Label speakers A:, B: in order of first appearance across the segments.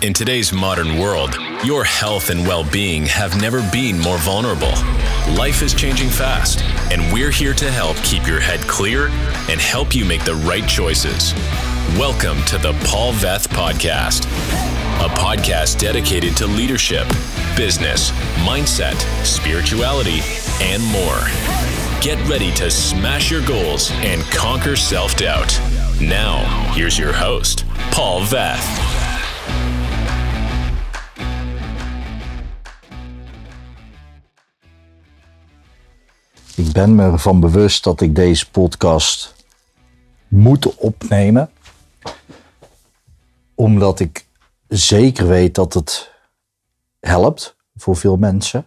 A: In today's modern world, your health and well being have never been more vulnerable. Life is changing fast, and we're here to help keep your head clear and help you make the right choices. Welcome to the Paul Veth Podcast, a podcast dedicated to leadership, business, mindset, spirituality, and more. Get ready to smash your goals and conquer self doubt. Now, here's your host, Paul Veth.
B: Ik ben me ervan bewust dat ik deze podcast moet opnemen. Omdat ik zeker weet dat het helpt voor veel mensen.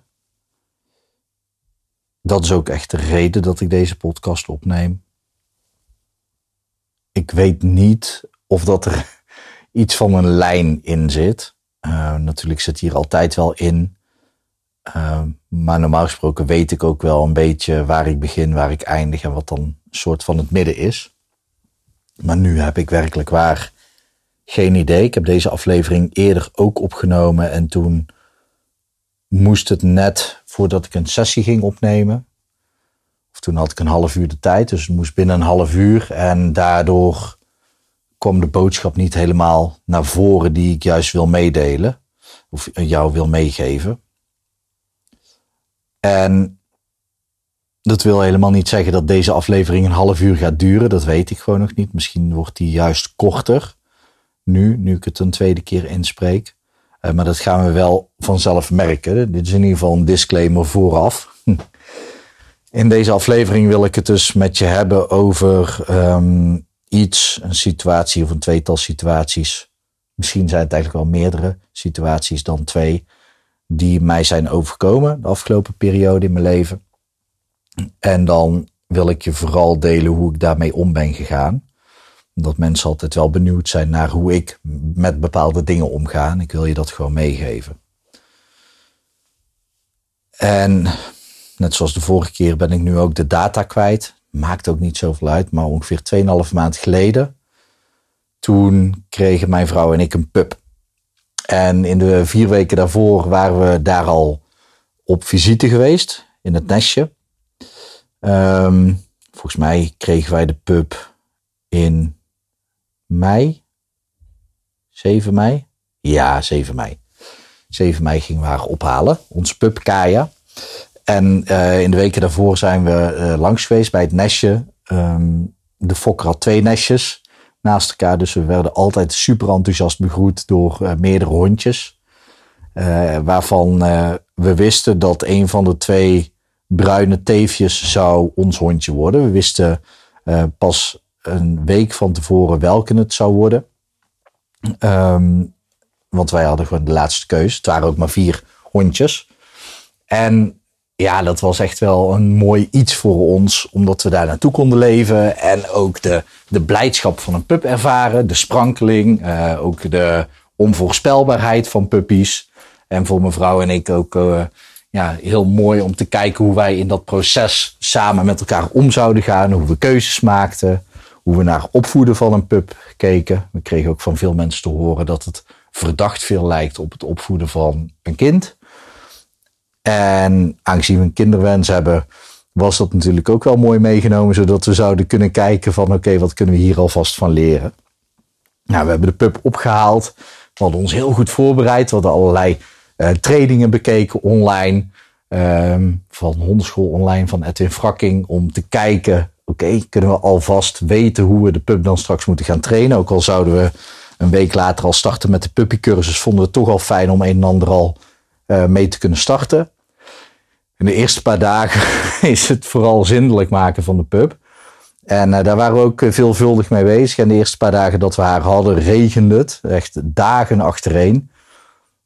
B: Dat is ook echt de reden dat ik deze podcast opneem. Ik weet niet of dat er iets van een lijn in zit. Uh, natuurlijk zit hier altijd wel in uh, maar normaal gesproken weet ik ook wel een beetje waar ik begin, waar ik eindig en wat dan een soort van het midden is. Maar nu heb ik werkelijk waar geen idee. Ik heb deze aflevering eerder ook opgenomen en toen moest het net voordat ik een sessie ging opnemen. Of toen had ik een half uur de tijd, dus het moest binnen een half uur. En daardoor kwam de boodschap niet helemaal naar voren die ik juist wil meedelen. Of jou wil meegeven. En dat wil helemaal niet zeggen dat deze aflevering een half uur gaat duren. Dat weet ik gewoon nog niet. Misschien wordt die juist korter. Nu, nu ik het een tweede keer inspreek. Uh, maar dat gaan we wel vanzelf merken. Dit is in ieder geval een disclaimer vooraf. In deze aflevering wil ik het dus met je hebben over um, iets, een situatie of een tweetal situaties. Misschien zijn het eigenlijk wel meerdere situaties dan twee die mij zijn overkomen de afgelopen periode in mijn leven. En dan wil ik je vooral delen hoe ik daarmee om ben gegaan. Omdat mensen altijd wel benieuwd zijn naar hoe ik met bepaalde dingen omga. Ik wil je dat gewoon meegeven. En net zoals de vorige keer ben ik nu ook de data kwijt. Maakt ook niet zoveel uit, maar ongeveer 2,5 maand geleden. Toen kregen mijn vrouw en ik een pup. En in de vier weken daarvoor waren we daar al op visite geweest in het nestje. Um, volgens mij kregen wij de pub in mei. 7 mei? Ja, 7 mei. 7 mei gingen we haar ophalen, onze pub Kaya. En uh, in de weken daarvoor zijn we uh, langs geweest bij het nestje. Um, de fokker had twee nestjes naast elkaar. Dus we werden altijd super enthousiast begroet door uh, meerdere hondjes. Uh, waarvan uh, we wisten dat een van de twee bruine teefjes zou ons hondje worden. We wisten pas een week van tevoren welke het zou worden. Um, want wij hadden gewoon de laatste keus. Het waren ook maar vier hondjes. En ja, dat was echt wel een mooi iets voor ons, omdat we daar naartoe konden leven. En ook de, de blijdschap van een pup ervaren, de sprankeling, uh, ook de onvoorspelbaarheid van puppies. En voor mevrouw en ik ook uh, ja, heel mooi om te kijken hoe wij in dat proces samen met elkaar om zouden gaan. Hoe we keuzes maakten, hoe we naar opvoeden van een pup keken. We kregen ook van veel mensen te horen dat het verdacht veel lijkt op het opvoeden van een kind. En aangezien we een kinderwens hebben, was dat natuurlijk ook wel mooi meegenomen, zodat we zouden kunnen kijken van oké, wat kunnen we hier alvast van leren. Nou, we hebben de pub opgehaald. We hadden ons heel goed voorbereid. We hadden allerlei uh, trainingen bekeken online. Um, van Hondenschool Online van Edwin Frakking. Om te kijken, oké, kunnen we alvast weten hoe we de pub dan straks moeten gaan trainen. Ook al zouden we een week later al starten met de puppycursus, vonden we het toch al fijn om een en ander al mee te kunnen starten. In de eerste paar dagen is het vooral zindelijk maken van de pub. En uh, daar waren we ook veelvuldig mee bezig. En de eerste paar dagen dat we haar hadden, regende het. Echt dagen achtereen.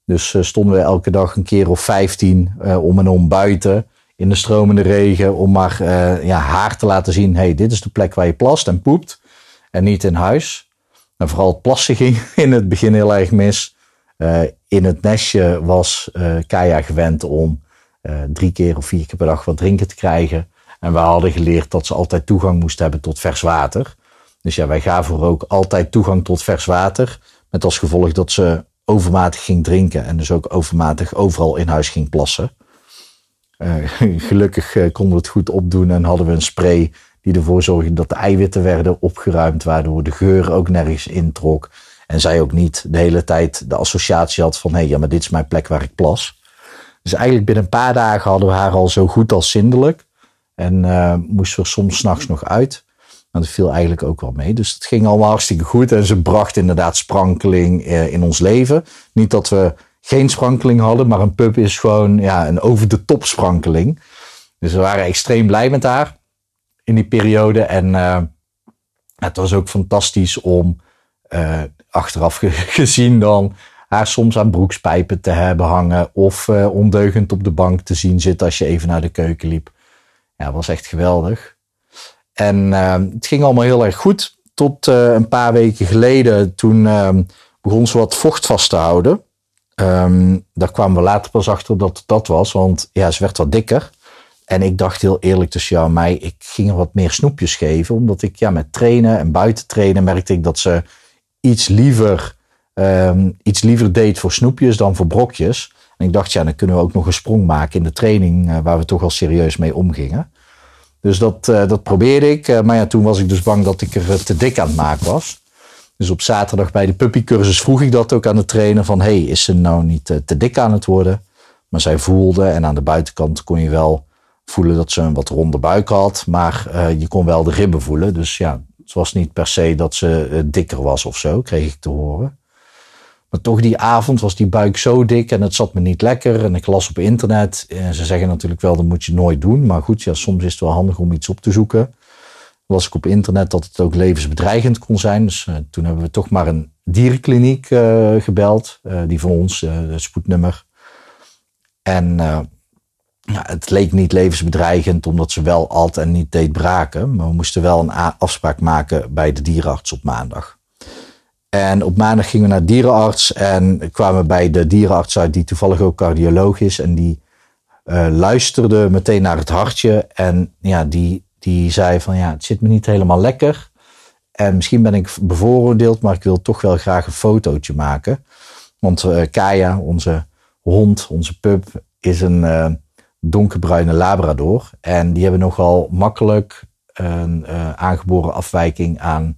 B: Dus stonden we elke dag een keer of vijftien om en om buiten. In de stromende regen. Om maar ja, haar te laten zien. hey, dit is de plek waar je plast en poept. En niet in huis. En vooral het plassen ging in het begin heel erg mis. In het nestje was Kaya gewend om uh, drie keer of vier keer per dag wat drinken te krijgen. En we hadden geleerd dat ze altijd toegang moest hebben tot vers water. Dus ja, wij gaven er ook altijd toegang tot vers water. Met als gevolg dat ze overmatig ging drinken en dus ook overmatig overal in huis ging plassen. Uh, gelukkig uh, konden we het goed opdoen en hadden we een spray die ervoor zorgde dat de eiwitten werden opgeruimd, waardoor de geur ook nergens introk. En zij ook niet de hele tijd de associatie had van hé, hey, ja, maar dit is mijn plek waar ik plas. Dus eigenlijk binnen een paar dagen hadden we haar al zo goed als zindelijk. En uh, moesten we soms s'nachts nog uit. Maar dat viel eigenlijk ook wel mee. Dus het ging allemaal hartstikke goed. En ze bracht inderdaad sprankeling in ons leven. Niet dat we geen sprankeling hadden, maar een pub is gewoon ja, een over de top sprankeling. Dus we waren extreem blij met haar in die periode. En uh, het was ook fantastisch om achteraf gezien dan haar soms aan broekspijpen te hebben hangen. Of uh, ondeugend op de bank te zien zitten als je even naar de keuken liep. Ja, was echt geweldig. En het ging allemaal heel erg goed. Tot een paar weken geleden, toen begon ze wat vocht vast te houden. Um, daar kwamen we later pas achter dat het dat was, want ja, ze werd wat dikker. En ik dacht heel eerlijk tussen jou en mij, ik ging er wat meer snoepjes geven. Omdat ik ja, met trainen en buiten trainen merkte ik dat ze iets liever, um, iets liever deed voor snoepjes dan voor brokjes. En ik dacht, ja, dan kunnen we ook nog een sprong maken in de training uh, waar we toch al serieus mee omgingen. Dus dat, uh, dat probeerde ik. Uh, maar ja, toen was ik dus bang dat ik er te dik aan het maken was. Dus op zaterdag bij de puppycursus vroeg ik dat ook aan de trainer van hey, is ze nou niet te, dik aan het worden? Maar zij voelde en aan de buitenkant kon je wel voelen dat ze een wat ronde buik had, maar je kon wel de ribben voelen. Dus ja, het was niet per se dat ze uh, dikker was of zo, kreeg ik te horen. Maar toch die avond was die buik zo dik en het zat me niet lekker. En ik las op internet, en ze zeggen natuurlijk wel dat moet je nooit doen. Maar goed, ja, soms is het wel handig om iets op te zoeken las ik op internet dat het ook levensbedreigend kon zijn. Dus uh, toen hebben we toch maar een dierenkliniek uh, gebeld, die van ons, het spoednummer. En ja, het leek niet levensbedreigend, omdat ze wel altijd en niet deed braken. Maar we moesten wel een afspraak maken bij de dierenarts op maandag. En op maandag gingen we naar de dierenarts en kwamen bij de dierenarts uit, die toevallig ook cardioloog is. En die luisterde meteen naar het hartje. En ja, die die zei van ja, het zit me niet helemaal lekker. En misschien ben ik bevooroordeeld, maar ik wil toch wel graag een fotootje maken. Want uh, Kaya, onze hond, onze pup, is een uh, donkerbruine Labrador. En die hebben nogal makkelijk een uh, aangeboren afwijking aan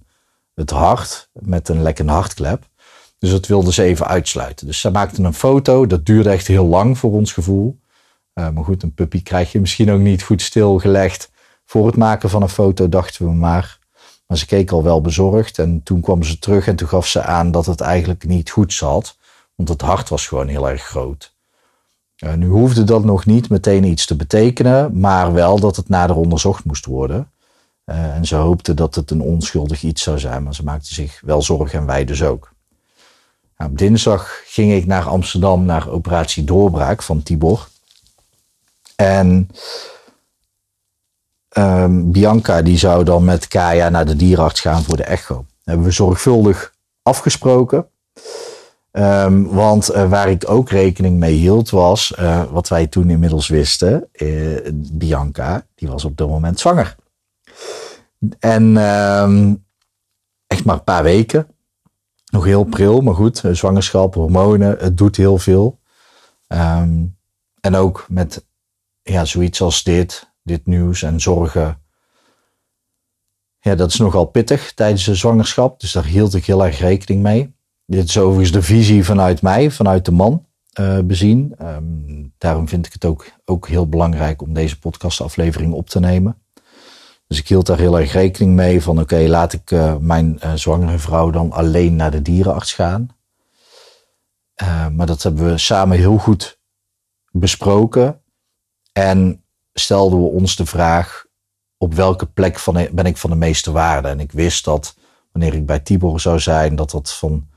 B: het hart met een lekkende hartklep. Dus dat wilde ze even uitsluiten. Dus ze maakte een foto. Dat duurde echt heel lang voor ons gevoel. maar goed, een puppy krijg je misschien ook niet goed stilgelegd voor het maken van een foto dachten we maar. Maar ze keek al wel bezorgd en toen kwam ze terug en toen gaf ze aan dat het eigenlijk niet goed zat. Want het hart was gewoon heel erg groot. Nu hoefde dat nog niet meteen iets te betekenen, maar wel dat het nader onderzocht moest worden. Uh, en ze hoopte dat het een onschuldig iets zou zijn, maar ze maakte zich wel zorgen en wij dus ook. Op dinsdag ging ik naar Amsterdam naar operatie Doorbraak van Tibor. En um, Bianca die zou dan met Kaya naar de dierenarts gaan voor de echo. Dat hebben we zorgvuldig afgesproken. Um, want uh, waar ik ook rekening mee hield was, uh, wat wij toen inmiddels wisten, uh, Bianca, die was op dat moment zwanger. En um, echt maar een paar weken. Nog heel pril, maar goed, zwangerschap, hormonen, het doet heel veel. Um, en ook met ja, zoiets als dit, dit nieuws en zorgen. Ja, dat is nogal pittig tijdens de zwangerschap. Dus daar hield ik heel erg rekening mee. Dit is overigens de visie vanuit mij, vanuit de man uh, bezien. Um, daarom vind ik het ook, ook heel belangrijk om deze podcastaflevering op te nemen. Dus ik hield daar heel erg rekening mee van oké, laat ik uh, mijn uh, zwangere vrouw dan alleen naar de dierenarts gaan. maar dat hebben we samen heel goed besproken. En stelden we ons de vraag: op welke plek van, ben ik van de meeste waarde? En ik wist dat wanneer ik bij Tibor zou zijn, dat dat van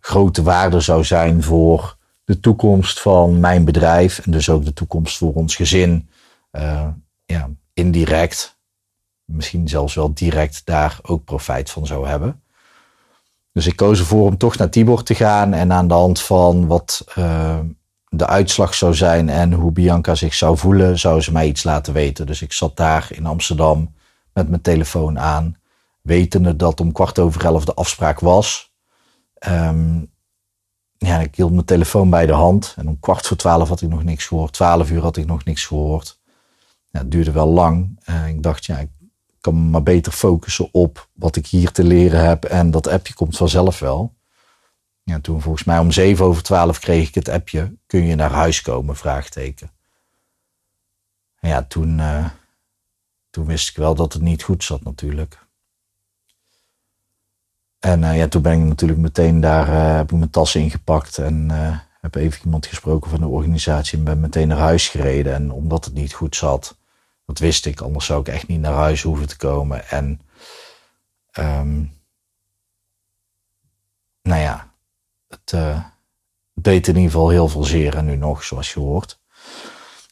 B: grote waarde zou zijn voor de toekomst van mijn bedrijf en dus ook de toekomst voor ons gezin. Uh, ja, indirect, misschien zelfs wel direct daar ook profijt van zou hebben. Dus ik koos ervoor om toch naar Tibor te gaan en aan de hand van wat uh, de uitslag zou zijn en hoe Bianca zich zou voelen, zou ze mij iets laten weten. Dus ik zat daar in Amsterdam met mijn telefoon aan, wetende dat om kwart over elf de afspraak was. Um, ja, ik hield mijn telefoon bij de hand. En om kwart voor twaalf had ik nog niks gehoord. Twaalf uur had ik nog niks gehoord. Ja, het duurde wel lang. Uh, ik dacht, ja, ik kan me maar beter focussen op wat ik hier te leren heb. En dat appje komt vanzelf wel. Ja, toen volgens mij om zeven over twaalf kreeg ik het appje. Kun je naar huis komen? Vraagteken. En ja, toen, uh, toen wist ik wel dat het niet goed zat natuurlijk. En uh, ja, toen ben ik natuurlijk meteen daar, uh, heb ik mijn tas ingepakt en uh, heb even iemand gesproken van de organisatie en ben meteen naar huis gereden. En omdat het niet goed zat, dat wist ik, anders zou ik echt niet naar huis hoeven te komen. En um, nou ja, het deed in ieder geval heel veel zeer en nu nog, zoals je hoort.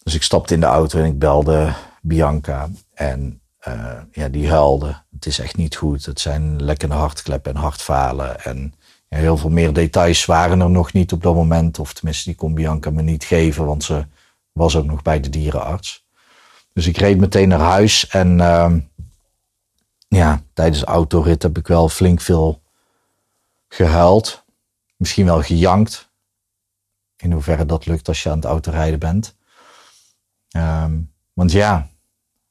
B: Dus ik stapte in de auto en ik belde Bianca en uh, ja, die huilde. Het is echt niet goed. Het zijn lekkende hartkleppen en hartfalen. En heel veel meer details waren er nog niet op dat moment. Of tenminste, die kon Bianca me niet geven, want ze was ook nog bij de dierenarts. Dus ik reed meteen naar huis. En uh, ja, tijdens de autorit heb ik wel flink veel gehuild. Misschien wel gejankt. In hoeverre dat lukt als je aan het autorijden bent. Um, want ja,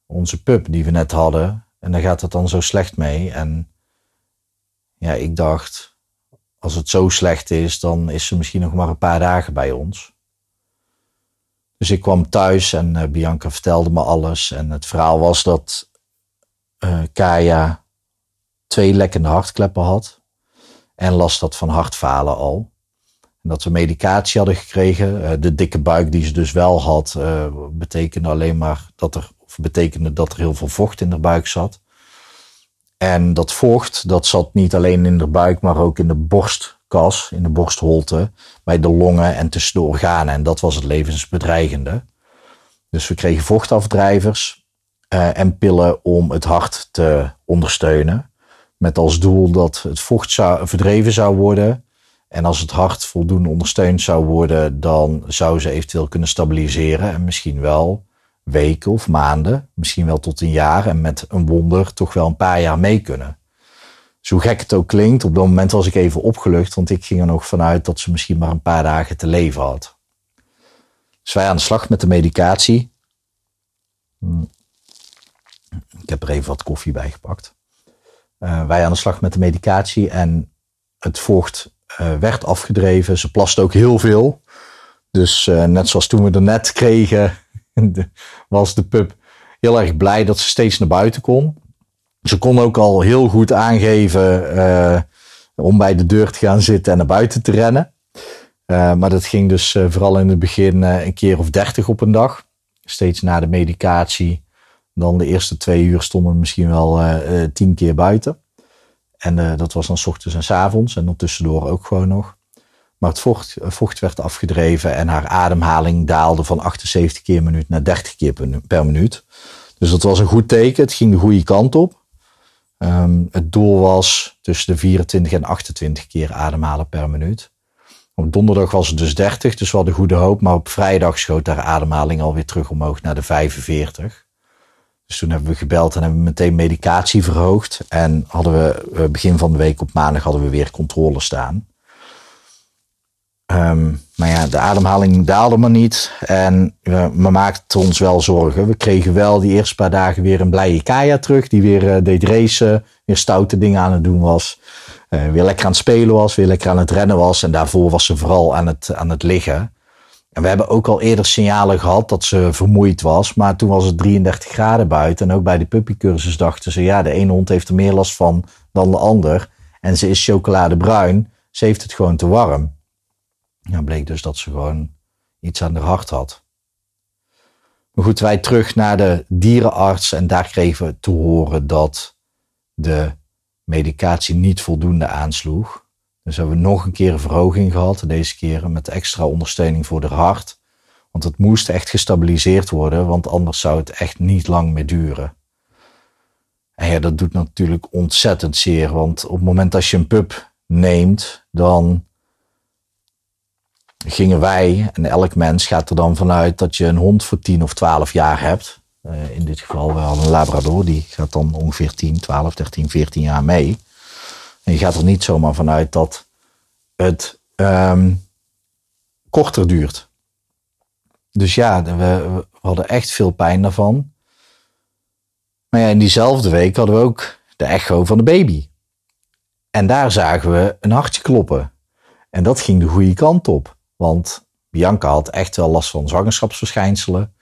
B: onze pup die we net hadden. En daar gaat het dan zo slecht mee. En ja, ik dacht, als het zo slecht is, dan is ze misschien nog maar een paar dagen bij ons. Dus ik kwam thuis en uh, Bianca vertelde me alles. En het verhaal was dat uh, Kaya twee lekkende hartkleppen had. En last had van hartfalen al. En dat we medicatie hadden gekregen. Uh, de dikke buik die ze dus wel had, betekende alleen maar dat er betekende dat er heel veel vocht in de buik zat. En dat vocht, dat zat niet alleen in de buik, maar ook in de borstkas, in de borstholte, bij de longen en tussen de organen. En dat was het levensbedreigende. Dus we kregen vochtafdrijvers uh, en pillen om het hart te ondersteunen. Met als doel dat het vocht zou, verdreven zou worden. En als het hart voldoende ondersteund zou worden, dan zou ze eventueel kunnen stabiliseren en misschien wel weken of maanden, misschien wel tot een jaar en met een wonder toch wel een paar jaar mee kunnen. Zo gek het ook klinkt, op dat moment was ik even opgelucht, want ik ging er nog vanuit dat ze misschien maar een paar dagen te leven had. Dus wij aan de slag met de medicatie. Hmm. Ik heb er even wat koffie bij gepakt. Uh, wij aan de slag met de medicatie en het vocht uh, werd afgedreven. Ze plaste ook heel veel. Dus uh, net zoals toen we er net kregen, was de pup heel erg blij dat ze steeds naar buiten kon. Ze kon ook al heel goed aangeven uh, om bij de deur te gaan zitten en naar buiten te rennen. Uh, maar dat ging dus uh, vooral in het begin een keer of dertig op een dag. Steeds na de medicatie. Dan de eerste twee uur stonden we misschien wel tien keer buiten. En dat was dan s ochtends en s avonds. En dan tussendoor ook gewoon nog. Maar het vocht, vocht werd afgedreven en haar ademhaling daalde van 78 keer per minuut naar 30 keer per minuut. Dus dat was een goed teken. Het ging de goede kant op. Um, het doel was tussen de 24 en 28 keer ademhalen per minuut. Op donderdag was het dus 30, dus we hadden goede hoop. Maar op vrijdag schoot haar ademhaling alweer terug omhoog naar de 45. Dus toen hebben we gebeld en hebben we meteen medicatie verhoogd. En hadden we eh, begin van de week op maandag hadden we weer controle staan. Um, maar ja, de ademhaling daalde maar niet. En we, we maakten ons wel zorgen. We kregen wel die eerste paar dagen weer een blije Kaya terug. Die weer uh, deed racen. Weer stoute dingen aan het doen was. Uh, weer lekker aan het spelen was. Weer lekker aan het rennen was. En daarvoor was ze vooral aan het, aan het liggen. En we hebben ook al eerder signalen gehad dat ze vermoeid was. Maar toen was het 33 graden buiten. En ook bij de puppycursus dachten ze... ja, de ene hond heeft er meer last van dan de ander. En ze is chocoladebruin. Ze heeft het gewoon te warm. Ja, bleek dus dat ze gewoon iets aan haar hart had. Maar goed, wij terug naar de dierenarts en daar kregen we te horen dat de medicatie niet voldoende aansloeg. Dus hebben we nog een keer een verhoging gehad, deze keer met extra ondersteuning voor de hart. Want het moest echt gestabiliseerd worden, want anders zou het echt niet lang meer duren. En ja, dat doet natuurlijk ontzettend zeer, want op het moment dat je een pup neemt, dan gingen wij, en elk mens gaat er dan vanuit dat je een hond voor 10 of 12 jaar hebt. Uh, in dit geval wel een Labrador, die gaat dan ongeveer 10, 12, 13, 14 jaar mee. En je gaat er niet zomaar vanuit dat het um, korter duurt. Dus ja, we, we hadden echt veel pijn daarvan. Maar ja, in diezelfde week hadden we ook de echo van de baby. En daar zagen we een hartje kloppen. En dat ging de goede kant op. Want Bianca had echt wel last van zwangerschapsverschijnselen.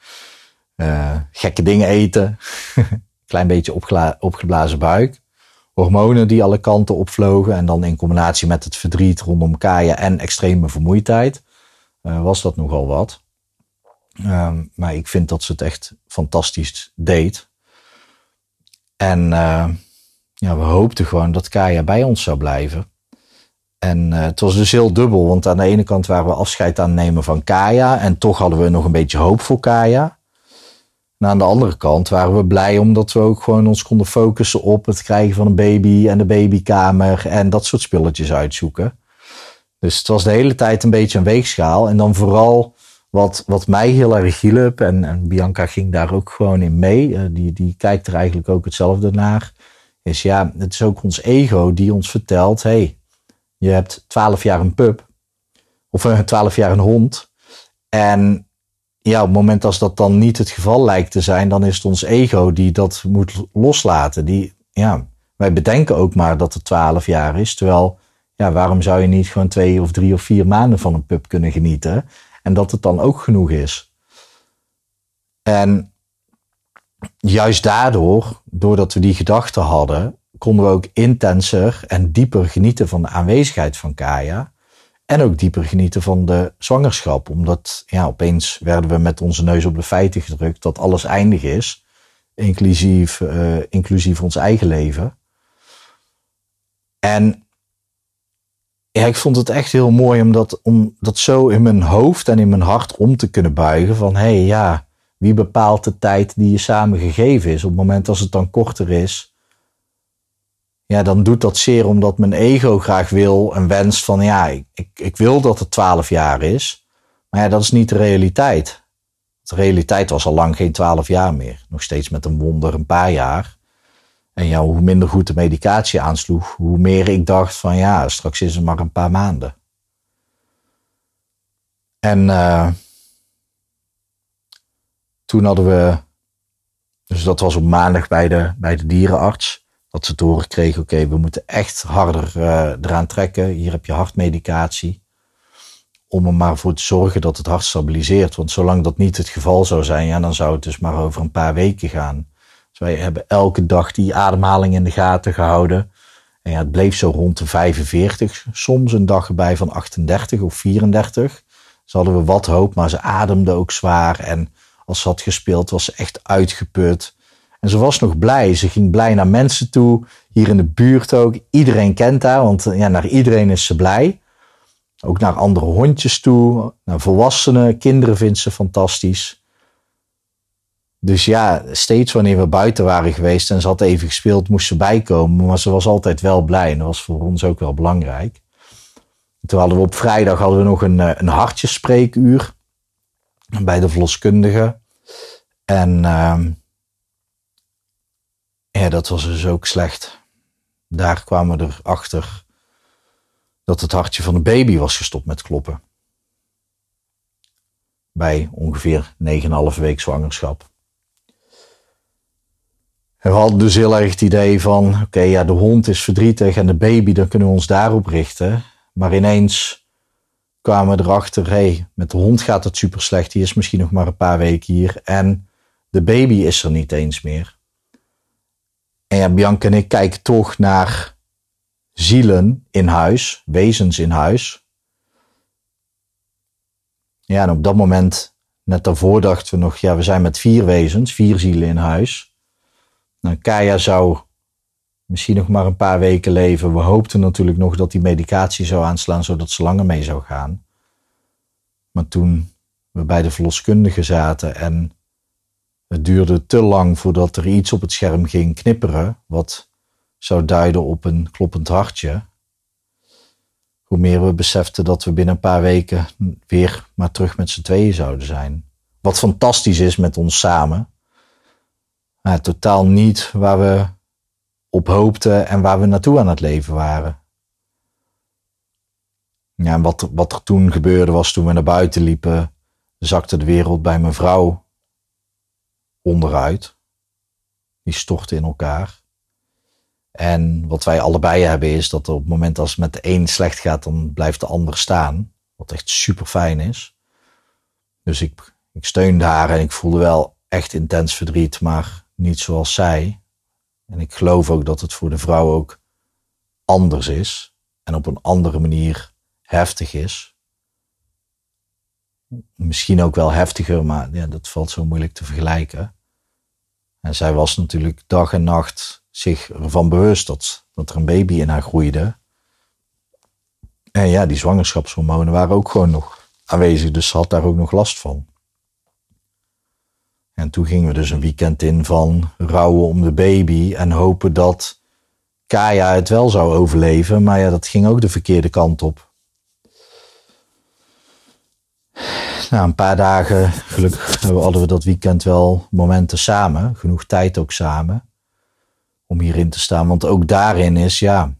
B: Uh, gekke dingen eten. Klein beetje opgeblazen buik. Hormonen die alle kanten opvlogen. En dan in combinatie met het verdriet rondom Kaya en extreme vermoeidheid. Uh, was dat nogal wat. Um, maar ik vind dat ze het echt fantastisch deed. En uh, ja, we hoopten gewoon dat Kaya bij ons zou blijven. En uh, het was dus heel dubbel, want aan de ene kant waren we afscheid aan het nemen van Kaya. En toch hadden we nog een beetje hoop voor Kaya. En aan de andere kant waren we blij omdat we ook gewoon ons konden focussen op het krijgen van een baby en de babykamer en dat soort spulletjes uitzoeken. Dus het was de hele tijd een beetje een weegschaal. En dan vooral wat, wat mij heel erg hielp, en, en Bianca ging daar ook gewoon in mee, uh, die, die kijkt er eigenlijk ook hetzelfde naar, is ja, het is ook ons ego die ons vertelt, hey, je hebt twaalf jaar een pup, of uh, twaalf jaar een hond, en ja, op het moment als dat dan niet het geval lijkt te zijn, dan is het ons ego die dat moet loslaten. Die, ja, wij bedenken ook maar dat het twaalf jaar is, terwijl, ja, waarom zou je niet gewoon twee of drie of vier maanden van een pup kunnen genieten? En dat het dan ook genoeg is. En juist daardoor, doordat we die gedachten hadden, konden we ook intenser en dieper genieten van de aanwezigheid van Kaya. En ook dieper genieten van de zwangerschap. Omdat ja, opeens werden we met onze neus op de feiten gedrukt dat alles eindig is. Inclusief, uh, inclusief ons eigen leven. En ja, ik vond het echt heel mooi om dat, om dat zo in mijn hoofd en in mijn hart om te kunnen buigen. Van hé, hey, ja, wie bepaalt de tijd die je samen gegeven is? Op het moment als het dan korter is, ja, dan doet dat zeer omdat mijn ego graag wil en wenst van ja, ik, ik wil dat het twaalf jaar is. Maar ja, dat is niet de realiteit. De realiteit was al lang geen twaalf jaar meer. Nog steeds met een wonder een paar jaar. En ja, hoe minder goed de medicatie aansloeg, hoe meer ik dacht van ja, straks is het maar een paar maanden. En uh, toen hadden we, dus dat was op maandag bij de, bij de dierenarts, dat ze te horen kregen, oké, we moeten echt harder uh, eraan trekken. Hier heb je hartmedicatie. Om er maar voor te zorgen dat het hart stabiliseert. Want zolang dat niet het geval zou zijn, ja, dan zou het dus maar over een paar weken gaan. Dus wij hebben elke dag die ademhaling in de gaten gehouden. En ja, het bleef zo rond de 45. Soms een dag erbij van 38 of 34. Dus hadden we wat hoop, maar ze ademde ook zwaar. En als ze had gespeeld, was ze echt uitgeput. En ze was nog blij. Ze ging blij naar mensen toe. Hier in de buurt ook. Iedereen kent haar, want ja, naar iedereen is ze blij. Ook naar andere hondjes toe. Naar volwassenen, kinderen vindt ze fantastisch. Dus ja, steeds wanneer we buiten waren geweest en ze had even gespeeld, moest ze bijkomen. Maar ze was altijd wel blij en dat was voor ons ook wel belangrijk. toen hadden we op vrijdag hadden we nog een, eh, een hartjespreekuur bij de verloskundige. En uh, ja, dat was dus ook slecht. Daar kwamen we erachter dat het hartje van de baby was gestopt met kloppen. Bij ongeveer 9,5 week zwangerschap. En we hadden dus heel erg het idee van, oké, ja, de hond is verdrietig en de baby, dan kunnen we ons daarop richten. Maar ineens kwamen we erachter, hé, hey, met de hond gaat het super slecht, die is misschien nog maar een paar weken hier. En de baby is er niet eens meer. En ja, Bianca en ik kijken toch naar zielen in huis, wezens in huis. Ja, en op dat moment, net daarvoor dachten we nog, ja, we zijn met vier wezens, vier zielen in huis. Nou, Kaya zou misschien nog maar een paar weken leven. We hoopten natuurlijk nog dat die medicatie zou aanslaan, zodat ze langer mee zou gaan. Maar toen we bij de verloskundige zaten en het duurde te lang voordat er iets op het scherm ging knipperen, wat zou duiden op een kloppend hartje. Hoe meer we beseften dat we binnen een paar weken weer maar terug met z'n tweeën zouden zijn. Wat fantastisch is met ons samen maar totaal niet waar we op hoopten en waar we naartoe aan het leven waren. Ja, en wat, wat er toen gebeurde was toen we naar buiten liepen, zakte de wereld bij mijn vrouw onderuit. Die stortte in elkaar. En wat wij allebei hebben is dat op het moment als het met de een slecht gaat, dan blijft de ander staan. Wat echt super fijn is. Dus ik, ik steunde haar en ik voelde wel echt intens verdriet, maar niet zoals zij. En ik geloof ook dat het voor de vrouw ook anders is en op een andere manier heftig is. Misschien ook wel heftiger, maar ja, dat valt zo moeilijk te vergelijken. En zij was natuurlijk dag en nacht zich ervan bewust dat, dat er een baby in haar groeide. En ja, die zwangerschapshormonen waren ook gewoon nog aanwezig, dus ze had daar ook nog last van. En toen gingen we dus een weekend in van rouwen om de baby en hopen dat Kaya het wel zou overleven. Maar ja, dat ging ook de verkeerde kant op. Na een paar dagen, gelukkig hadden we dat weekend wel momenten samen. Genoeg tijd ook samen. Om hierin te staan. Want ook daarin is, ja.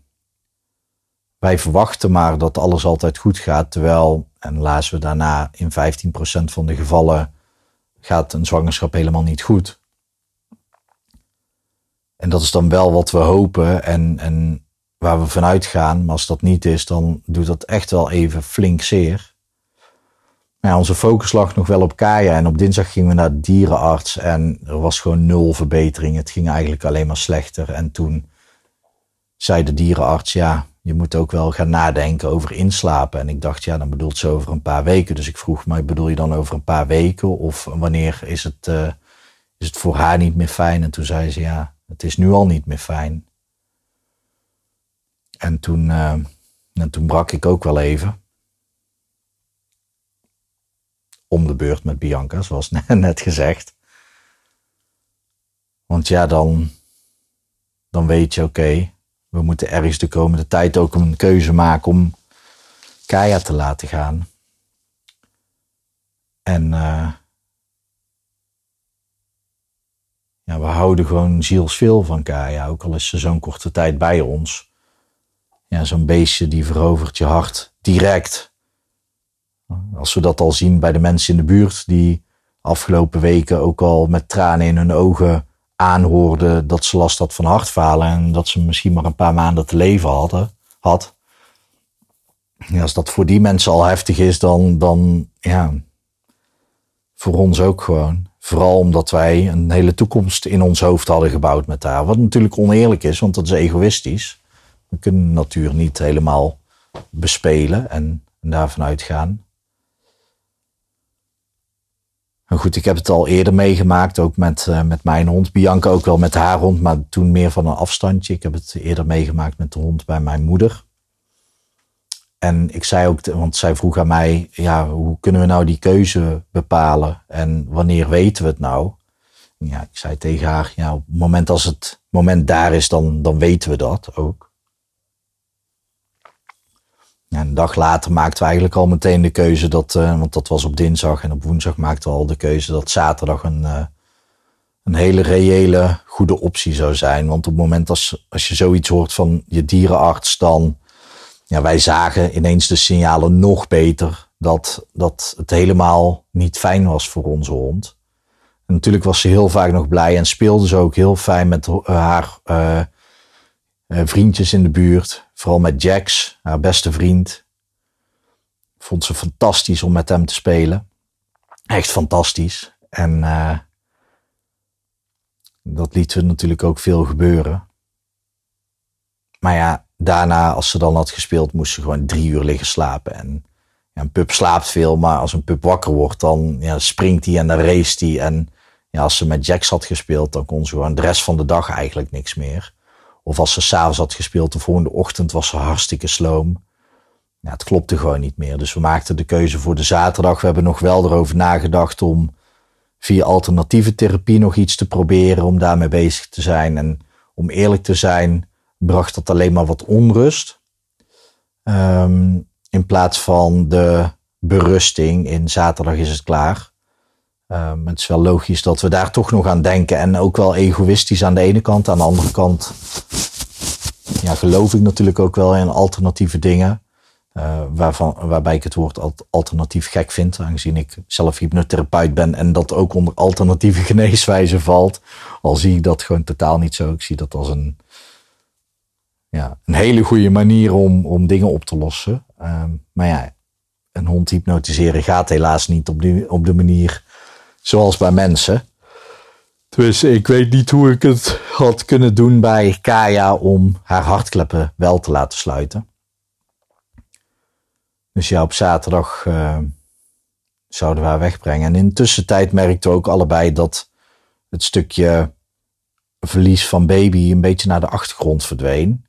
B: Wij verwachten maar dat alles altijd goed gaat. Terwijl, en lazen we daarna, in 15% van de gevallen gaat een zwangerschap helemaal niet goed. En dat is dan wel wat we hopen en, en waar we vanuit gaan. Maar als dat niet is, dan doet dat echt wel even flink zeer. Ja, onze focus lag nog wel op Kaya. En op dinsdag gingen we naar de dierenarts. En er was gewoon nul verbetering. Het ging eigenlijk alleen maar slechter. En toen zei de dierenarts, ja, je moet ook wel gaan nadenken over inslapen. En ik dacht, ja, dan bedoelt ze over een paar weken. Dus ik vroeg, maar bedoel je dan over een paar weken? Of wanneer is het, uh, is het voor haar niet meer fijn? En toen zei ze, ja, het is nu al niet meer fijn. En toen, uh, en toen brak ik ook wel even. Om de beurt met Bianca, zoals net gezegd. Want ja, dan, dan weet je, oké, we moeten ergens de komende tijd ook een keuze maken om Kaya te laten gaan. En uh, ja, we houden gewoon zielsveel van Kaya, ook al is ze zo'n korte tijd bij ons. Ja, zo'n beestje die verovert je hart direct. Als we dat al zien bij de mensen in de buurt die afgelopen weken ook al met tranen in hun ogen aanhoorde dat ze last had van hartfalen en dat ze misschien maar een paar maanden te leven hadden, had. Ja, als dat voor die mensen al heftig is, dan, dan ja, voor ons ook gewoon. Vooral omdat wij een hele toekomst in ons hoofd hadden gebouwd met haar. Wat natuurlijk oneerlijk is, want dat is egoïstisch. We kunnen de natuur niet helemaal bespelen en, en daarvan uitgaan. Maar goed, ik heb het al eerder meegemaakt, ook met, uh, met mijn hond. Bianca ook wel met haar hond, maar toen meer van een afstandje. Ik heb het eerder meegemaakt met de hond bij mijn moeder. En ik zei ook, want zij vroeg aan mij, ja, hoe kunnen we nou die keuze bepalen en wanneer weten we het nou? Ja, ik zei tegen haar, ja, op het moment als het moment daar is, dan, dan weten we dat ook. En een dag later maakten we eigenlijk al meteen de keuze dat, uh, want dat was op dinsdag en op woensdag maakten we al de keuze dat zaterdag een, uh, een hele reële goede optie zou zijn. Want op het moment als, als je zoiets hoort van je dierenarts, dan, ja, wij zagen ineens de signalen nog beter dat, dat het helemaal niet fijn was voor onze hond. En natuurlijk was ze heel vaak nog blij en speelde ze ook heel fijn met haar uh, vriendjes in de buurt. Vooral met Jax, haar beste vriend. Vond ze fantastisch om met hem te spelen. Echt fantastisch. En uh, dat liet ze natuurlijk ook veel gebeuren. Maar ja, daarna, als ze dan had gespeeld, moest ze gewoon drie uur liggen slapen. En ja, een pup slaapt veel, maar als een pup wakker wordt, dan ja, springt hij en dan race hij. En ja, als ze met Jax had gespeeld, dan kon ze gewoon de rest van de dag eigenlijk niks meer. Of als ze s'avonds had gespeeld, de volgende ochtend was ze hartstikke sloom. Het klopte gewoon niet meer. Dus we maakten de keuze voor de zaterdag. We hebben nog wel erover nagedacht om via alternatieve therapie nog iets te proberen om daarmee bezig te zijn. En om eerlijk te zijn, bracht dat alleen maar wat onrust. Um, in plaats van de berusting in zaterdag is het klaar. Um, het is wel logisch dat we daar toch nog aan denken. En ook wel egoïstisch aan de ene kant. Aan de andere kant ja, geloof ik natuurlijk ook wel in alternatieve dingen. Uh, waarvan, waarbij ik het woord alternatief gek vind, aangezien ik zelf hypnotherapeut ben en dat ook onder alternatieve geneeswijze valt. Al zie ik dat gewoon totaal niet zo. Ik zie dat als een, ja, een hele goede manier om, om dingen op te lossen. Uh, maar ja, een hond hypnotiseren gaat helaas niet op, op de manier zoals bij mensen. Dus ik weet niet hoe ik het had kunnen doen bij Kaya om haar hartkleppen wel te laten sluiten. Dus ja, op zaterdag uh, zouden we haar wegbrengen. En in de tussentijd merkten we ook allebei dat het stukje verlies van baby een beetje naar de achtergrond verdween.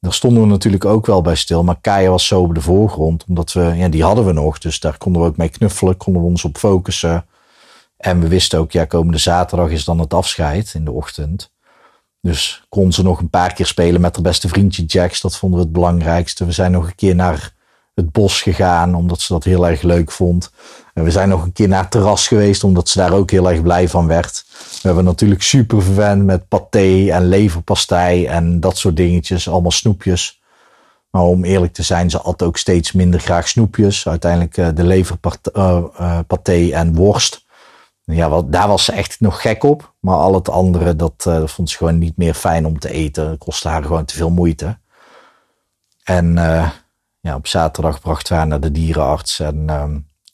B: Daar stonden we natuurlijk ook wel bij stil, maar Kaya was zo op de voorgrond, omdat we, ja, die hadden we nog, dus daar konden we ook mee knuffelen, konden we ons op focussen. En we wisten ook, ja, komende zaterdag is dan het afscheid in de ochtend. Dus kon ze nog een paar keer spelen met haar beste vriendje Jax. Dat vonden we het belangrijkste. We zijn nog een keer naar het bos gegaan, omdat ze dat heel erg leuk vond. En we zijn nog een keer naar het terras geweest, omdat ze daar ook heel erg blij van werd. We hebben natuurlijk super verwend met paté en leverpastei en dat soort dingetjes. Allemaal snoepjes. Maar om eerlijk te zijn, ze at ook steeds minder graag snoepjes. Uiteindelijk uh, de leverpaté uh, uh, en worst. Ja, daar was ze echt nog gek op. Maar al het andere, dat, uh, vond ze gewoon niet meer fijn om te eten. Het kostte haar gewoon te veel moeite. En uh, ja, op zaterdag brachten we haar naar de dierenarts. En uh,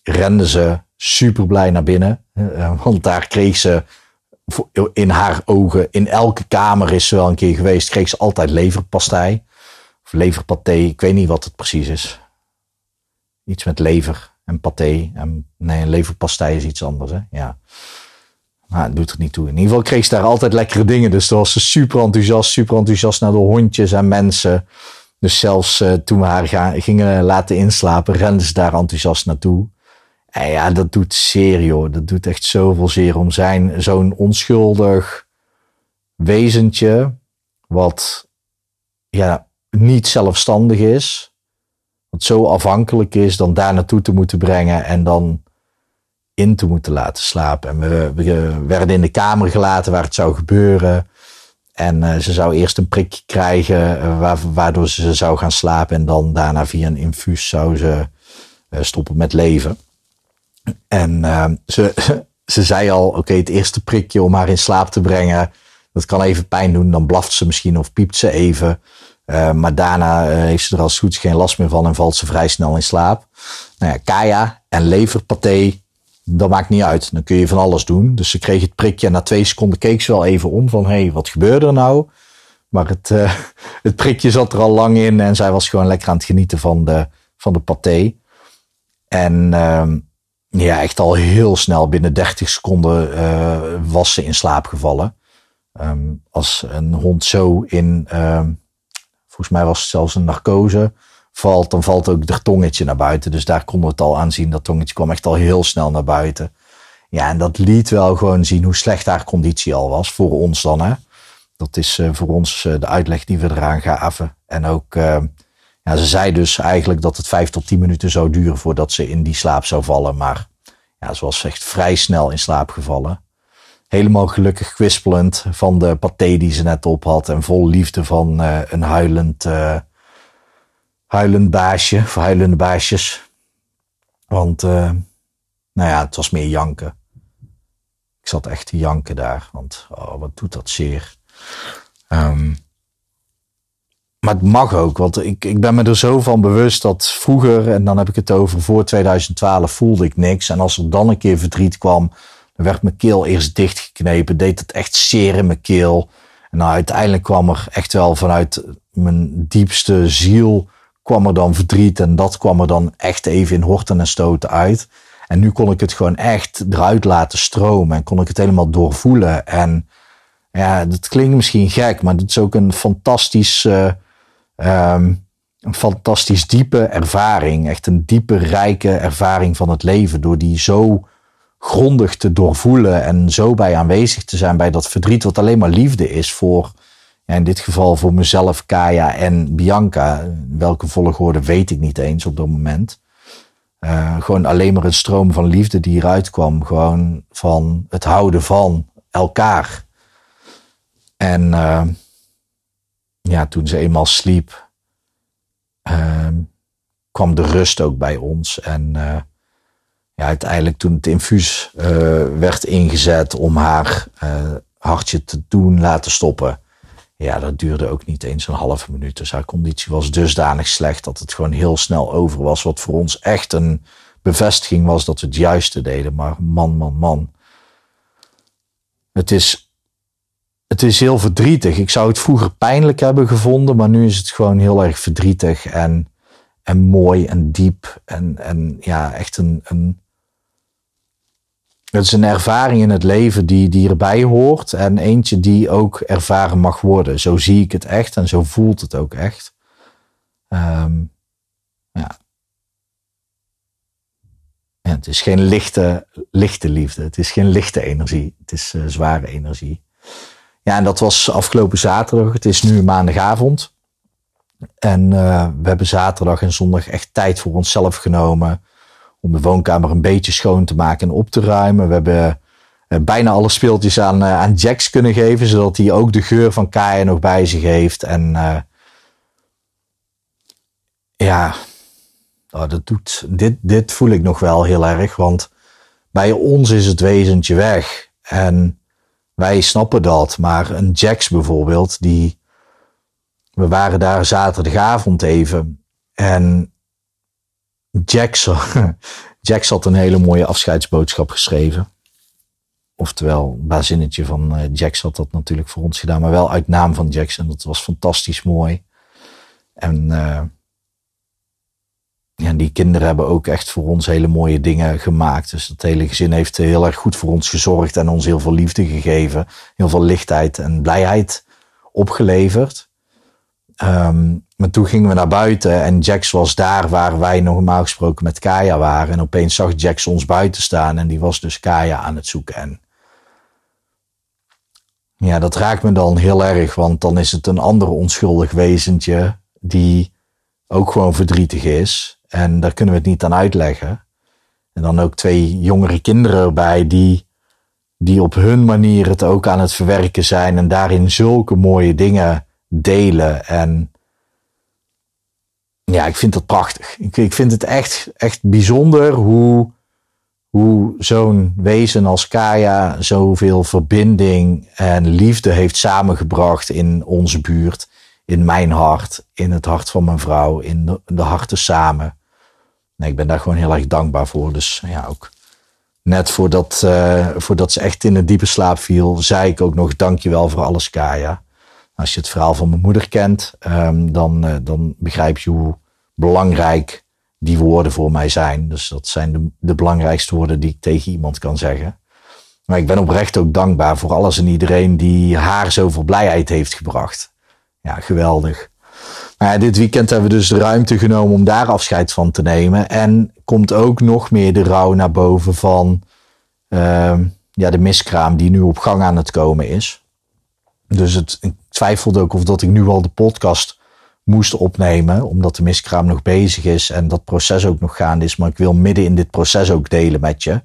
B: rende ze super blij naar binnen. Uh, want daar kreeg ze in haar ogen, in elke kamer is ze wel een keer geweest, kreeg ze altijd leverpastei. Of leverpaté, ik weet niet wat het precies is. Iets met lever en paté. En, nee, een leverpastei is iets anders, hè? Ja. Maar het doet er niet toe. In ieder geval kreeg ze daar altijd lekkere dingen. Dus toen was ze super enthousiast, super enthousiast naar de hondjes en mensen. Dus zelfs uh, toen we haar gaan, gingen laten inslapen, renden ze daar enthousiast naartoe. En ja, dat doet zeer, joh. Dat doet echt zoveel zeer om zijn zo'n onschuldig wezentje, wat ja, niet zelfstandig is, wat zo afhankelijk is, dan daar naartoe te moeten brengen en dan in te moeten laten slapen. En we, we werden in de kamer gelaten waar het zou gebeuren. En uh, ze zou eerst een prikje krijgen, uh, waardoor ze zou gaan slapen. En dan daarna via een infuus zou ze uh, stoppen met leven. En ze, ze zei al, oké, het eerste prikje om haar in slaap te brengen, dat kan even pijn doen. Dan blaft ze misschien of piept ze even. Uh, maar daarna uh, heeft ze er als goed geen last meer van en valt ze vrij snel in slaap. Nou ja, kaya en leverpaté, dat maakt niet uit. Dan kun je van alles doen. Dus ze kreeg het prikje en na twee seconden keek ze wel even om van, hé, hey, wat gebeurde er nou? Maar het, uh, het prikje zat er al lang in en zij was gewoon lekker aan het genieten van de, van de paté. En ehm, ja, echt al heel snel, binnen 30 seconden was ze in slaap gevallen. Um, als een hond zo in ehm, volgens mij was het zelfs een narcose, valt, dan valt ook de tongetje naar buiten. Dus daar konden we het al aan zien. Dat tongetje kwam echt al heel snel naar buiten. Ja, en dat liet wel gewoon zien hoe slecht haar conditie al was. Voor ons dan, hè. Dat is uh, voor ons uh, de uitleg die we eraan gaven. En ook, uh, ja, ze zei dus eigenlijk dat het vijf tot tien minuten zou duren voordat ze in die slaap zou vallen. Maar ja, ze was echt vrij snel in slaap gevallen helemaal gelukkig kwispelend van de paté die ze net op had. En vol liefde van uh, een huilend, uh, huilend baasje, of huilende baasjes. Want, uh, nou ja, het was meer janken. Ik zat echt te janken daar, want oh, wat doet dat zeer. Um, maar het mag ook, want ik, ik ben me er zo van bewust dat vroeger, en dan heb ik het over voor 2012, voelde ik niks. En als er dan een keer verdriet kwam, werd mijn keel eerst dichtgeknepen, deed het echt zeer in mijn keel. En nou, uiteindelijk kwam er echt wel vanuit mijn diepste ziel kwam er dan verdriet en dat kwam er dan echt even in horten en stoten uit. En nu kon ik het gewoon echt eruit laten stromen en kon ik het helemaal doorvoelen. En ja, dat klinkt misschien gek, maar het is ook een fantastisch, um, een fantastisch diepe ervaring. Echt een diepe, rijke ervaring van het leven. Door die zo grondig te doorvoelen en zo bij aanwezig te zijn bij dat verdriet, wat alleen maar liefde is voor, in dit geval voor mezelf, Kaya en Bianca. Welke volgorde weet ik niet eens op dat moment. Uh, gewoon alleen maar een stroom van liefde die eruit kwam. Gewoon van het houden van elkaar. En uh, ja, toen ze eenmaal sliep, uh, kwam de rust ook bij ons. En ja, uiteindelijk toen het infuus werd ingezet om haar hartje te doen laten stoppen. Ja, dat duurde ook niet eens een halve minuut. Dus haar conditie was dusdanig slecht dat het gewoon heel snel over was. Wat voor ons echt een bevestiging was dat we het juiste deden. Maar man, man, man. Het is, het is heel verdrietig. Ik zou het vroeger pijnlijk hebben gevonden, maar nu is het gewoon heel erg verdrietig en, en mooi en diep. En, en ja, echt een, een. Het is een ervaring in het leven die, die erbij hoort en eentje die ook ervaren mag worden. Zo zie ik het echt en zo voelt het ook echt. Um, ja, het is geen lichte, lichte liefde. Het is geen lichte energie. Het is uh, zware energie. Ja, en dat was afgelopen zaterdag. Het is nu maandagavond. En uh, we hebben zaterdag en zondag echt tijd voor onszelf genomen. Om de woonkamer een beetje schoon te maken en op te ruimen. We hebben uh, bijna alle speeltjes aan, aan Jax kunnen geven. Zodat hij ook de geur van Kaya nog bij zich heeft. En ja, nou, dat doet, dit, dit voel ik nog wel heel erg, want bij ons is het wezentje weg. En wij snappen dat, maar een Jax bijvoorbeeld, die, we waren daar zaterdagavond even en Jax had een hele mooie afscheidsboodschap geschreven. Oftewel, een bazinnetje van uh, Jax had dat natuurlijk voor ons gedaan, maar wel uit naam van Jax. En dat was fantastisch mooi. En uh, ja, die kinderen hebben ook echt voor ons hele mooie dingen gemaakt. Dus het hele gezin heeft heel erg goed voor ons gezorgd en ons heel veel liefde gegeven. Heel veel lichtheid en blijheid opgeleverd. Um, maar toen gingen we naar buiten en Jax was daar waar wij normaal gesproken met Kaya waren. En opeens zag Jax ons buiten staan en die was dus Kaya aan het zoeken. En ja, dat raakt me dan heel erg, want dan is het een ander onschuldig wezentje die ook gewoon verdrietig is. En daar kunnen we het niet aan uitleggen. En dan ook twee jongere kinderen erbij die, die op hun manier het ook aan het verwerken zijn en daarin zulke mooie dingen delen. En ja, ik vind dat prachtig. Ik, ik vind het echt, echt bijzonder hoe, hoe zo'n wezen als Kaya zoveel verbinding en liefde heeft samengebracht in onze buurt, in mijn hart, in het hart van mijn vrouw, in de, harten samen nee, ik ben daar gewoon heel erg dankbaar voor. Dus ja, ook net voordat, uh, voordat ze echt in een diepe slaap viel, zei ik ook nog dankjewel voor alles, Kaya. Als je het verhaal van mijn moeder kent, um, dan, uh, dan begrijp je hoe belangrijk die woorden voor mij zijn. Dus dat zijn de, de belangrijkste woorden die ik tegen iemand kan zeggen. Maar ik ben oprecht ook dankbaar voor alles en iedereen die haar zoveel blijheid heeft gebracht. Ja, geweldig. Maar dit weekend hebben we dus de ruimte genomen om daar afscheid van te nemen. En komt ook nog meer de rouw naar boven van uh, ja, de miskraam die nu op gang aan het komen is. Dus het, ik twijfelde ook of dat ik nu al de podcast moest opnemen, omdat de miskraam nog bezig is en dat proces ook nog gaande is. Maar ik wil midden in dit proces ook delen met je,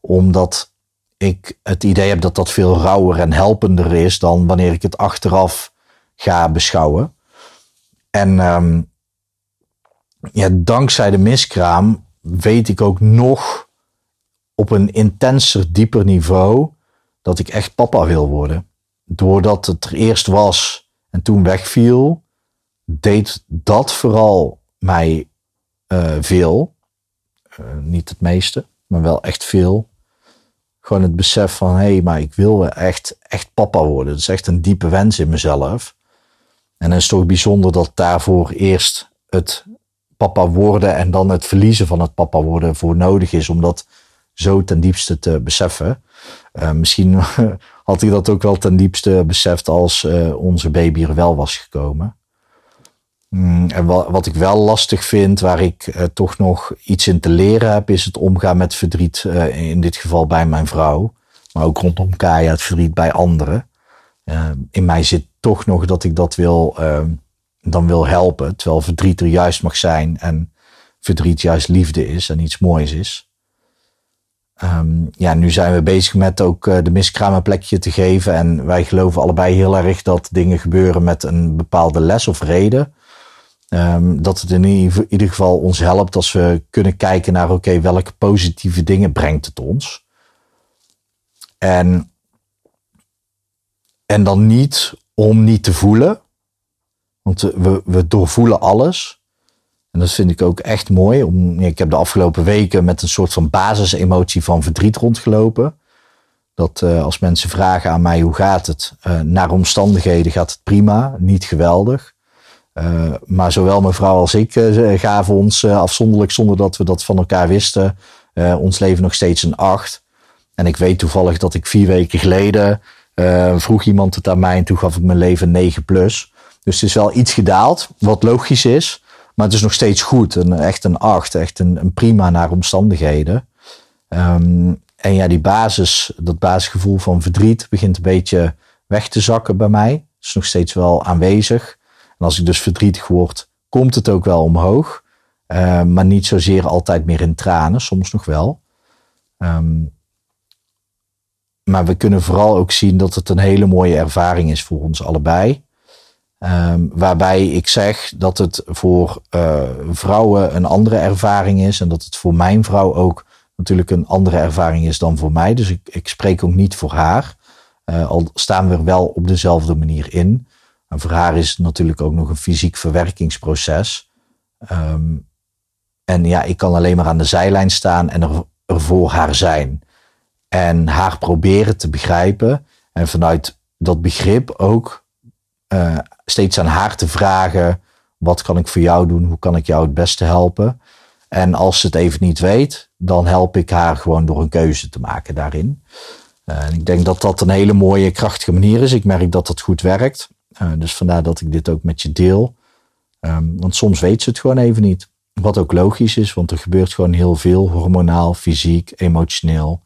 B: omdat ik het idee heb dat dat veel rauwer en helpender is dan wanneer ik het achteraf ga beschouwen. En um, ja, dankzij de miskraam weet ik ook nog op een intenser, dieper niveau dat ik echt papa wil worden. Doordat het er eerst was en toen wegviel, deed dat vooral mij uh, veel. Uh, niet het meeste, maar wel echt veel. Gewoon het besef van, hé, hey, maar ik wil echt, echt papa worden. Dat is echt een diepe wens in mezelf. En het is toch bijzonder dat daarvoor eerst het papa worden en dan het verliezen van het papa worden voor nodig is om dat zo ten diepste te beseffen. Uh, misschien had hij dat ook wel ten diepste beseft als uh, onze baby er wel was gekomen. Mm, en wat, wat, ik wel lastig vind, waar ik uh, toch nog iets in te leren heb, is het omgaan met verdriet. in dit geval bij mijn vrouw, maar ook rondom Kaya het verdriet bij anderen. in mij zit toch nog dat ik dat wil, uh, dan wil helpen. Terwijl verdriet er juist mag zijn en verdriet juist liefde is en iets moois is. Um, ja, nu zijn we bezig met ook uh, de miskraam een plekje te geven. En wij geloven allebei heel erg dat dingen gebeuren met een bepaalde les of reden. Ehm, dat het in ieder geval ons helpt als we kunnen kijken naar, oké, welke positieve dingen brengt het ons? En, en dan niet om niet te voelen, want we, we doorvoelen alles. En dat vind ik ook echt mooi. Om, ik heb de afgelopen weken met een soort van basisemotie van verdriet rondgelopen. Dat uh, als mensen vragen aan mij hoe gaat het, uh, naar omstandigheden gaat het prima, niet geweldig. Uh, maar zowel mevrouw als ik gaven ons afzonderlijk, zonder dat we dat van elkaar wisten, ons leven nog steeds een acht. En ik weet toevallig dat ik vier weken geleden vroeg iemand het aan mij en toen gaf ik mijn leven 9 plus. Dus het is wel iets gedaald, wat logisch is. Maar het is nog steeds goed. Een, echt een acht. Echt een, een prima naar omstandigheden. Um, en ja, die basis, dat basisgevoel van verdriet begint een beetje weg te zakken bij mij. Het is nog steeds wel aanwezig. En als ik dus verdrietig word, komt het ook wel omhoog. Uh, maar niet zozeer altijd meer in tranen, soms nog wel. Um, maar we kunnen vooral ook zien dat het een hele mooie ervaring is voor ons allebei. Um, waarbij ik zeg dat het voor uh, vrouwen een andere ervaring is en dat het voor mijn vrouw ook natuurlijk een andere ervaring is dan voor mij. Dus ik, ik spreek ook niet voor haar. Uh, al staan we er wel op dezelfde manier in. En voor haar is het natuurlijk ook nog een fysiek verwerkingsproces. Um, en ja, ik kan alleen maar aan de zijlijn staan en er voor haar zijn. En haar proberen te begrijpen. En vanuit dat begrip ook uh, steeds aan haar te vragen: wat kan ik voor jou doen? Hoe kan ik jou het beste helpen? En als ze het even niet weet, dan help ik haar gewoon door een keuze te maken daarin. Uh, ik denk dat dat een hele mooie, krachtige manier is. Ik merk dat dat goed werkt. Uh, dus vandaar dat ik dit ook met je deel. Um, want soms weet ze het gewoon even niet. Wat ook logisch is, want er gebeurt gewoon heel veel hormonaal, fysiek, emotioneel.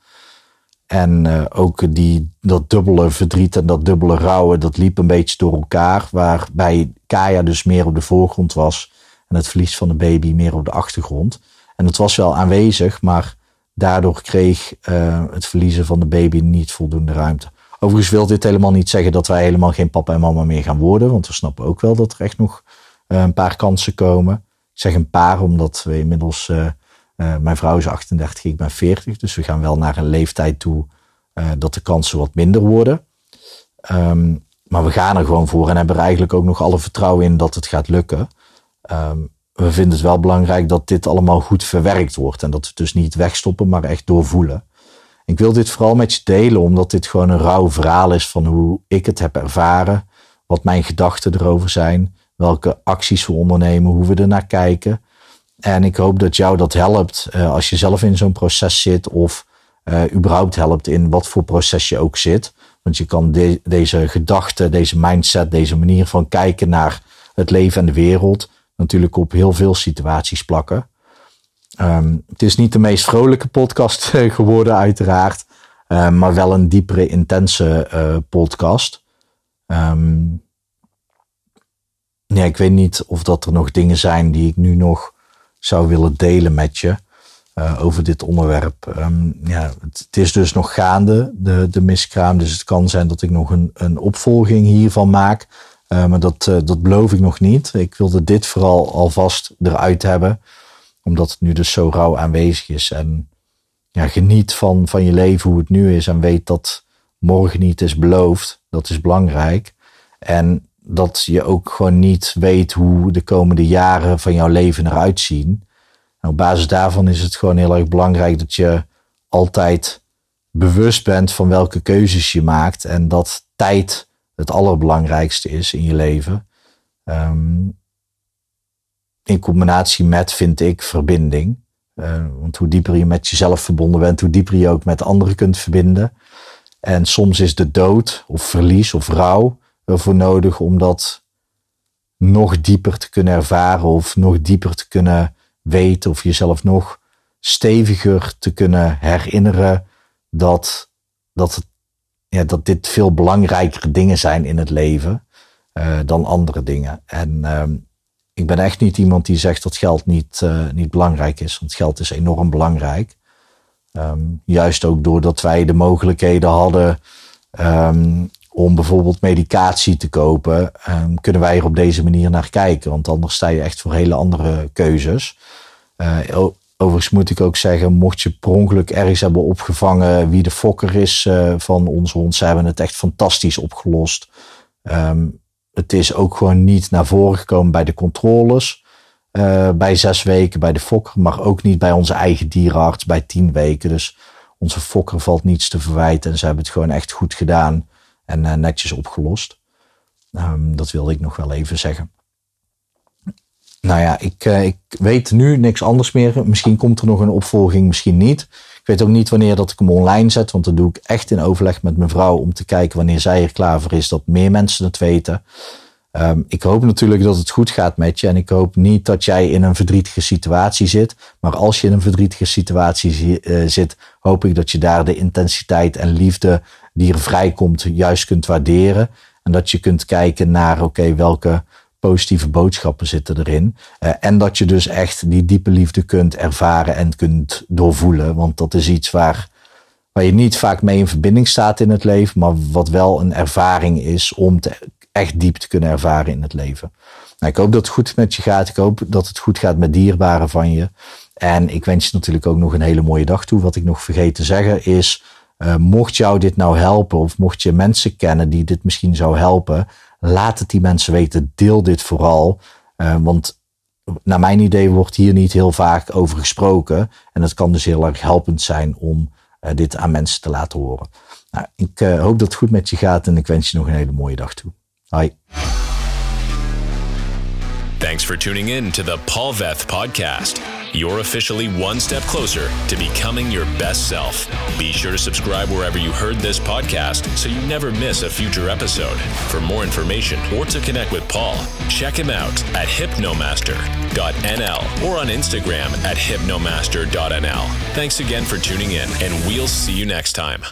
B: En uh, ook die, dat dubbele verdriet en dat dubbele rouwen, dat liep een beetje door elkaar. Waarbij Kaya dus meer op de voorgrond was en het verlies van de baby meer op de achtergrond. En het was wel aanwezig, maar daardoor kreeg uh, het verliezen van de baby niet voldoende ruimte. Overigens wil dit helemaal niet zeggen dat wij helemaal geen papa en mama meer gaan worden, want we snappen ook wel dat er echt nog uh, een paar kansen komen. Ik zeg een paar omdat we inmiddels, uh, mijn vrouw is 38, ik ben 40, dus we gaan wel naar een leeftijd toe dat de kansen wat minder worden. Um, maar we gaan er gewoon voor en hebben er eigenlijk ook nog alle vertrouwen in dat het gaat lukken. Um, we vinden het wel belangrijk dat dit allemaal goed verwerkt wordt. En dat we dus niet wegstoppen, maar echt doorvoelen. Ik wil dit vooral met je delen, omdat dit gewoon een rauw verhaal is van hoe ik het heb ervaren. Wat mijn gedachten erover zijn. Welke acties we ondernemen, hoe we er naar kijken. En ik hoop dat jou dat helpt uh, als je zelf in zo'n proces zit. Of uh, überhaupt helpt in wat voor proces je ook zit. Want je kan de, deze gedachten, deze mindset, deze manier van kijken naar het leven en de wereld natuurlijk op heel veel situaties plakken. Um, het is niet de meest vrolijke podcast eh, geworden, uiteraard. Maar wel een diepere, intense podcast. Um, ja, ik weet niet of dat er nog dingen zijn die ik nu nog zou willen delen met je. Uh, over dit onderwerp. ja, het, is dus nog gaande, de, de miskraam. Dus het kan zijn dat ik nog een, een opvolging hiervan maak. Uh, maar dat, uh, dat beloof ik nog niet. Ik wilde dit vooral alvast eruit hebben. Omdat het nu dus zo rauw aanwezig is. En ja, geniet van, van je leven hoe het nu is. En weet dat morgen niet is beloofd. Dat is belangrijk. En dat je ook gewoon niet weet hoe de komende jaren van jouw leven eruit zien. En op basis daarvan is het gewoon heel erg belangrijk dat je altijd bewust bent van welke keuzes je maakt. En dat tijd het allerbelangrijkste is in je leven. Um, in combinatie met, vind ik, verbinding. Uh, want hoe dieper je met jezelf verbonden bent, hoe dieper je ook met anderen kunt verbinden. En soms is de dood of verlies of rouw ervoor nodig om dat nog dieper te kunnen ervaren of nog dieper te kunnen weten of jezelf nog steviger te kunnen herinneren dat, dat ja, dat dit veel belangrijkere dingen zijn in het leven uh, dan andere dingen. En uh, ik ben echt niet iemand die zegt dat geld niet, uh, niet belangrijk is, want geld is enorm belangrijk. Um, juist ook doordat wij de mogelijkheden hadden um, om bijvoorbeeld medicatie te kopen, ehm, kunnen wij er op deze manier naar kijken. Want anders sta je echt voor hele andere keuzes. Uh, overigens moet ik ook zeggen, mocht je per ongeluk ergens hebben opgevangen wie de fokker is uh, van onze hond, ze hebben het echt fantastisch opgelost. Um, het is ook gewoon niet naar voren gekomen bij de controles. Uh, bij zes weken bij de fokker, maar ook niet bij onze eigen dierenarts bij tien weken. Dus onze fokker valt niets te verwijten en ze hebben het gewoon echt goed gedaan en uh, netjes opgelost. Um, dat wilde ik nog wel even zeggen. Nou ja, ik, uh, ik weet nu niks anders meer. Misschien komt er nog een opvolging, misschien niet. Ik weet ook niet wanneer dat ik hem online zet, want dat doe ik echt in overleg met mijn vrouw om te kijken wanneer zij er klaar voor is, dat meer mensen het weten. Um, ik hoop natuurlijk dat het goed gaat met je en ik hoop niet dat jij in een verdrietige situatie zit. Maar als je in een verdrietige situatie uh, zit, hoop ik dat je daar de intensiteit en liefde die er vrijkomt juist kunt waarderen. En dat je kunt kijken naar, oké, welke positieve boodschappen zitten erin. Uh, en dat je dus echt die diepe liefde kunt ervaren en kunt doorvoelen. Want dat is iets waar, waar je niet vaak mee in verbinding staat in het leven, maar wat wel een ervaring is om te, echt diep te kunnen ervaren in het leven. Nou, ik hoop dat het goed met je gaat. Ik hoop dat het goed gaat met dierbaren van je. En ik wens je natuurlijk ook nog een hele mooie dag toe. Wat ik nog vergeet te zeggen is, uh, mocht jou dit nou helpen of mocht je mensen kennen die dit misschien zou helpen, laat het die mensen weten. Deel dit vooral. Uh, want naar mijn idee wordt hier niet heel vaak over gesproken. En het kan dus heel erg helpend zijn om uh, dit aan mensen te laten horen. Nou, ik hoop dat het goed met je gaat en ik wens je nog een hele mooie dag toe. Hi.
A: Thanks for tuning in to the Paul Veth podcast. You're officially one step closer to becoming your best self. Be sure to subscribe wherever you heard this podcast so you never miss a future episode. For more information or to connect with Paul, check him out at hypnomaster.nl or on Instagram at hypnomaster.nl. Thanks again for tuning in, and we'll see you next time.